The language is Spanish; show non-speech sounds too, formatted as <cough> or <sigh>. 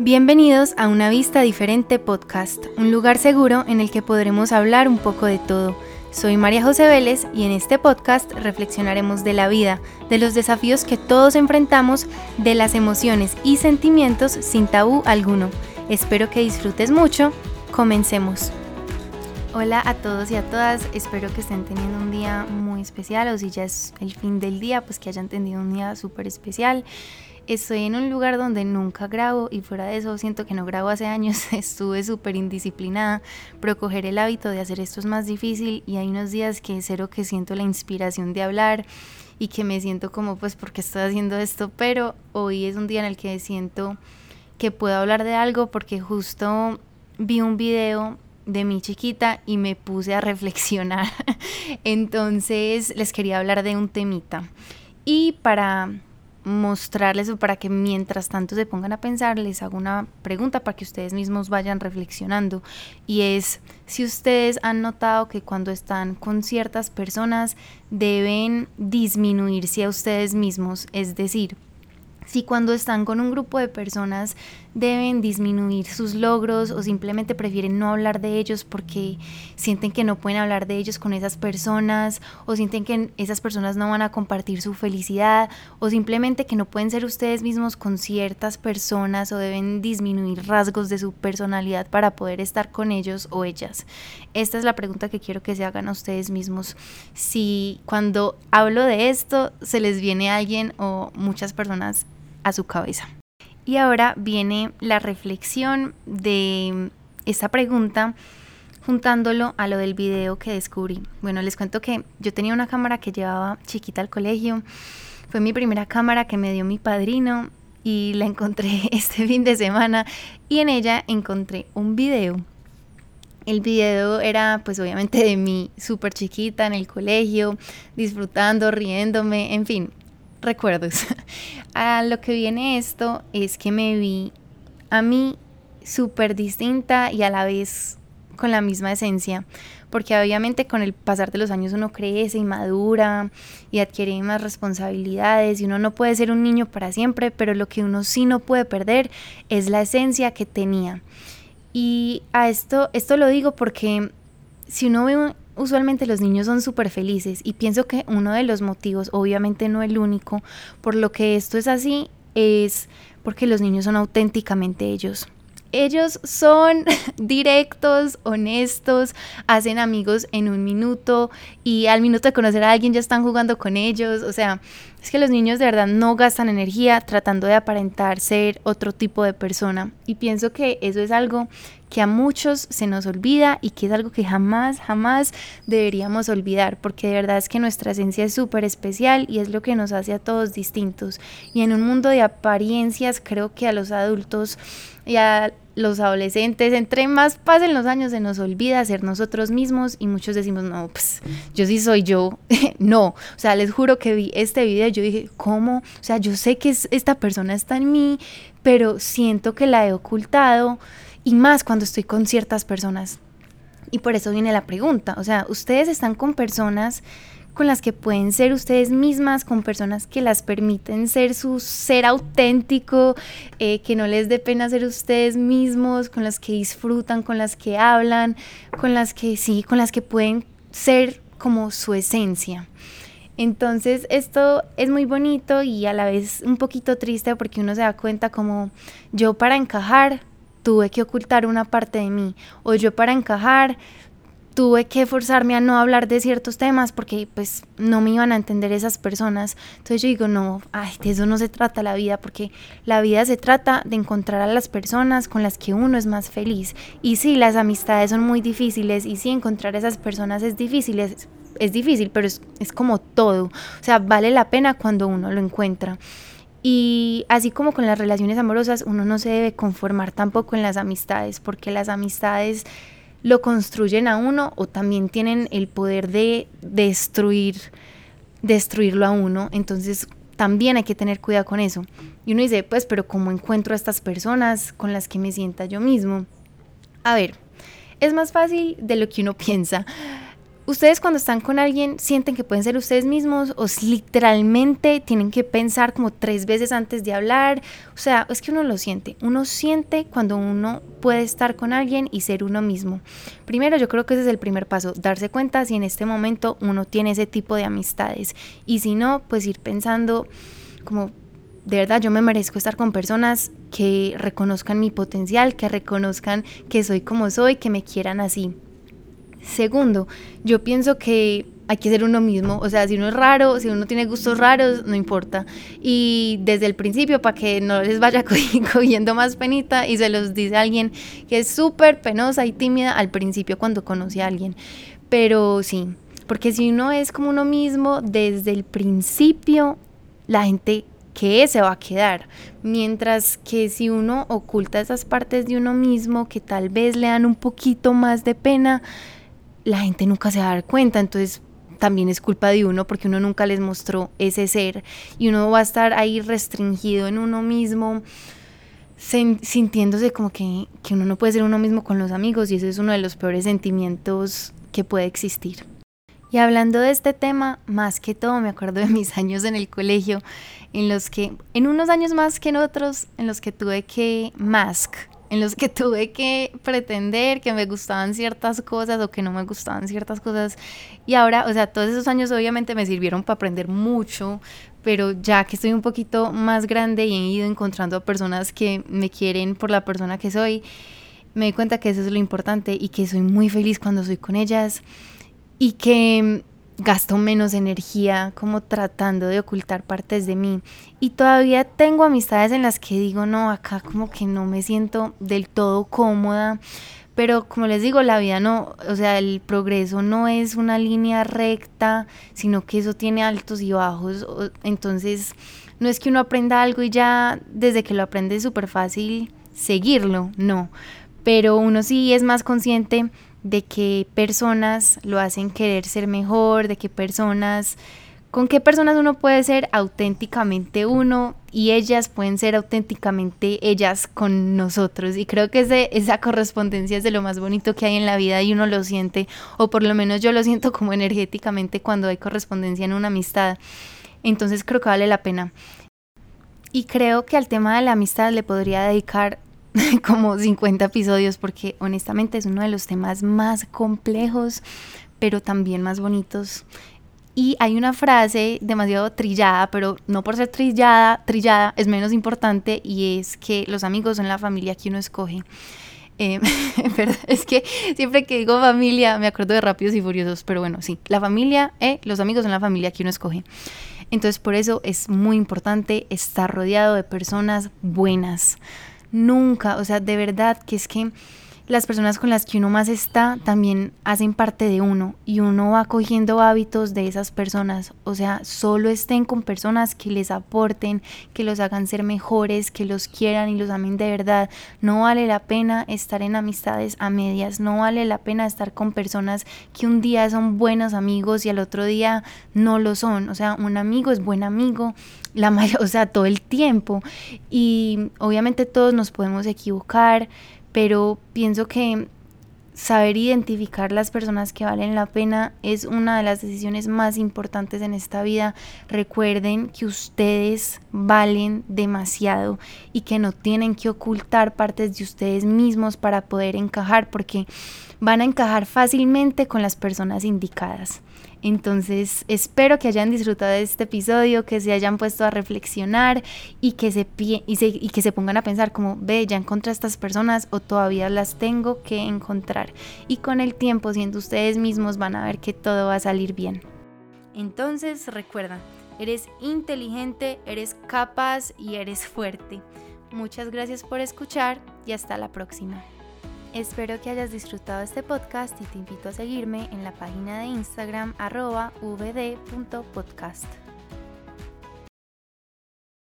Bienvenidos a Una Vista Diferente Podcast, un lugar seguro en el que podremos hablar un poco de todo. Soy María José Vélez y en este podcast reflexionaremos de la vida, de los desafíos que todos enfrentamos, de las emociones y sentimientos sin tabú alguno. Espero que disfrutes mucho. Comencemos. Hola a todos y a todas, espero que estén teniendo un día muy especial o si ya es el fin del día, pues que hayan tenido un día súper especial. Estoy en un lugar donde nunca grabo y fuera de eso siento que no grabo hace años, <laughs> estuve súper indisciplinada, pero coger el hábito de hacer esto es más difícil y hay unos días que cero que siento la inspiración de hablar y que me siento como pues porque estoy haciendo esto, pero hoy es un día en el que siento que puedo hablar de algo porque justo vi un video de mi chiquita y me puse a reflexionar. <laughs> Entonces les quería hablar de un temita. Y para mostrarles o para que mientras tanto se pongan a pensar, les hago una pregunta para que ustedes mismos vayan reflexionando. Y es si ustedes han notado que cuando están con ciertas personas deben disminuirse a ustedes mismos, es decir, si cuando están con un grupo de personas deben disminuir sus logros o simplemente prefieren no hablar de ellos porque sienten que no pueden hablar de ellos con esas personas o sienten que esas personas no van a compartir su felicidad o simplemente que no pueden ser ustedes mismos con ciertas personas o deben disminuir rasgos de su personalidad para poder estar con ellos o ellas. Esta es la pregunta que quiero que se hagan a ustedes mismos. Si cuando hablo de esto se les viene alguien o muchas personas a su cabeza. Y ahora viene la reflexión de esta pregunta juntándolo a lo del video que descubrí. Bueno, les cuento que yo tenía una cámara que llevaba chiquita al colegio. Fue mi primera cámara que me dio mi padrino y la encontré <laughs> este fin de semana y en ella encontré un video. El video era pues obviamente de mí súper chiquita en el colegio, disfrutando, riéndome, en fin, recuerdos. <laughs> a lo que viene esto es que me vi a mí súper distinta y a la vez con la misma esencia, porque obviamente con el pasar de los años uno crece y madura y adquiere más responsabilidades y uno no puede ser un niño para siempre, pero lo que uno sí no puede perder es la esencia que tenía. Y a esto, esto lo digo porque si uno ve usualmente los niños son súper felices y pienso que uno de los motivos, obviamente no el único, por lo que esto es así, es porque los niños son auténticamente ellos. Ellos son <laughs> directos, honestos, hacen amigos en un minuto y al minuto de conocer a alguien ya están jugando con ellos. O sea, es que los niños de verdad no gastan energía tratando de aparentar ser otro tipo de persona. Y pienso que eso es algo que a muchos se nos olvida y que es algo que jamás, jamás deberíamos olvidar, porque de verdad es que nuestra esencia es súper especial y es lo que nos hace a todos distintos. Y en un mundo de apariencias creo que a los adultos y a los adolescentes, entre más pasen los años, se nos olvida ser nosotros mismos y muchos decimos, no, pues yo sí soy yo. <laughs> no, o sea, les juro que vi este video yo dije, ¿cómo? O sea, yo sé que esta persona está en mí, pero siento que la he ocultado y más cuando estoy con ciertas personas. Y por eso viene la pregunta, o sea, ustedes están con personas con las que pueden ser ustedes mismas, con personas que las permiten ser su ser auténtico, eh, que no les dé pena ser ustedes mismos, con las que disfrutan, con las que hablan, con las que sí, con las que pueden ser como su esencia. Entonces esto es muy bonito y a la vez un poquito triste porque uno se da cuenta como yo para encajar tuve que ocultar una parte de mí o yo para encajar tuve que forzarme a no hablar de ciertos temas porque pues no me iban a entender esas personas. Entonces yo digo, no, ay, de eso no se trata la vida, porque la vida se trata de encontrar a las personas con las que uno es más feliz. Y sí, las amistades son muy difíciles y sí, encontrar a esas personas es difícil, es, es difícil, pero es, es como todo. O sea, vale la pena cuando uno lo encuentra. Y así como con las relaciones amorosas, uno no se debe conformar tampoco en las amistades, porque las amistades lo construyen a uno o también tienen el poder de destruir, destruirlo a uno. Entonces también hay que tener cuidado con eso. Y uno dice, pues, pero ¿cómo encuentro a estas personas con las que me sienta yo mismo? A ver, es más fácil de lo que uno <laughs> piensa. Ustedes cuando están con alguien sienten que pueden ser ustedes mismos o literalmente tienen que pensar como tres veces antes de hablar. O sea, es que uno lo siente. Uno siente cuando uno puede estar con alguien y ser uno mismo. Primero, yo creo que ese es el primer paso, darse cuenta si en este momento uno tiene ese tipo de amistades. Y si no, pues ir pensando como, de verdad, yo me merezco estar con personas que reconozcan mi potencial, que reconozcan que soy como soy, que me quieran así. Segundo, yo pienso que hay que ser uno mismo, o sea, si uno es raro, si uno tiene gustos raros, no importa. Y desde el principio, para que no les vaya <laughs> cogiendo más penita y se los dice alguien que es súper penosa y tímida al principio cuando conoce a alguien. Pero sí, porque si uno es como uno mismo, desde el principio, la gente que se va a quedar. Mientras que si uno oculta esas partes de uno mismo que tal vez le dan un poquito más de pena, la gente nunca se va a dar cuenta, entonces también es culpa de uno porque uno nunca les mostró ese ser y uno va a estar ahí restringido en uno mismo sintiéndose como que, que uno no puede ser uno mismo con los amigos y ese es uno de los peores sentimientos que puede existir. Y hablando de este tema, más que todo me acuerdo de mis años en el colegio, en los que, en unos años más que en otros, en los que tuve que mask, en los que <laughs> tuve que pretender que me gustaban ciertas cosas o que no me gustaban ciertas cosas. Y ahora, o sea, todos esos años obviamente me sirvieron para aprender mucho, pero ya que estoy un poquito más grande y he ido encontrando a personas que me quieren por la persona que soy, me doy cuenta que eso es lo importante y que soy muy feliz cuando soy con ellas y que gasto menos energía como tratando de ocultar partes de mí. Y todavía tengo amistades en las que digo, no, acá como que no me siento del todo cómoda. Pero como les digo, la vida no, o sea, el progreso no es una línea recta, sino que eso tiene altos y bajos. Entonces, no es que uno aprenda algo y ya desde que lo aprende es súper fácil seguirlo, no. Pero uno sí es más consciente de qué personas lo hacen querer ser mejor, de qué personas, con qué personas uno puede ser auténticamente uno y ellas pueden ser auténticamente ellas con nosotros. Y creo que esa correspondencia es de lo más bonito que hay en la vida y uno lo siente, o por lo menos yo lo siento como energéticamente cuando hay correspondencia en una amistad. Entonces creo que vale la pena. Y creo que al tema de la amistad le podría dedicar <laughs> como 50 episodios porque honestamente es uno de los temas más complejos, pero también más bonitos. Y hay una frase demasiado trillada, pero no por ser trillada, trillada es menos importante y es que los amigos son la familia que uno escoge. <laughs> Eh, es que siempre que digo familia me acuerdo de Rápidos y Furiosos, pero bueno, sí, la familia, eh, los amigos son la familia que uno escoge. Entonces por eso es muy importante estar rodeado de personas buenas nunca, o sea, de verdad que es que las personas con las que uno más está también hacen parte de uno y uno va cogiendo hábitos de esas personas. O sea, solo estén con personas que les aporten, que los hagan ser mejores, que los quieran y los amen de verdad. No vale la pena estar en amistades a medias, no vale la pena estar con personas que un día son buenos amigos y al otro día no lo son. O sea, un amigo es buen amigo, la <laughs> mayor, o sea, todo el tiempo. Y obviamente todos nos podemos equivocar pero pienso que saber identificar las personas que valen la pena es una de las decisiones más importantes en esta vida. Recuerden que ustedes valen demasiado y que no tienen que ocultar partes de ustedes mismos para poder encajar porque van a encajar fácilmente con las personas indicadas. Entonces espero que hayan disfrutado de este episodio, que se hayan puesto a reflexionar y que se, pongan a pensar como, ve, ya encontré a estas personas o todavía las tengo que Y con el tiempo, siendo ustedes mismos, van a ver que todo va a salir bien. Entonces recuerda, eres inteligente, eres capaz y eres fuerte. Muchas gracias por escuchar y hasta la próxima. Espero que hayas disfrutado este podcast y te invito a seguirme en la página de Instagram arroba vd.podcast.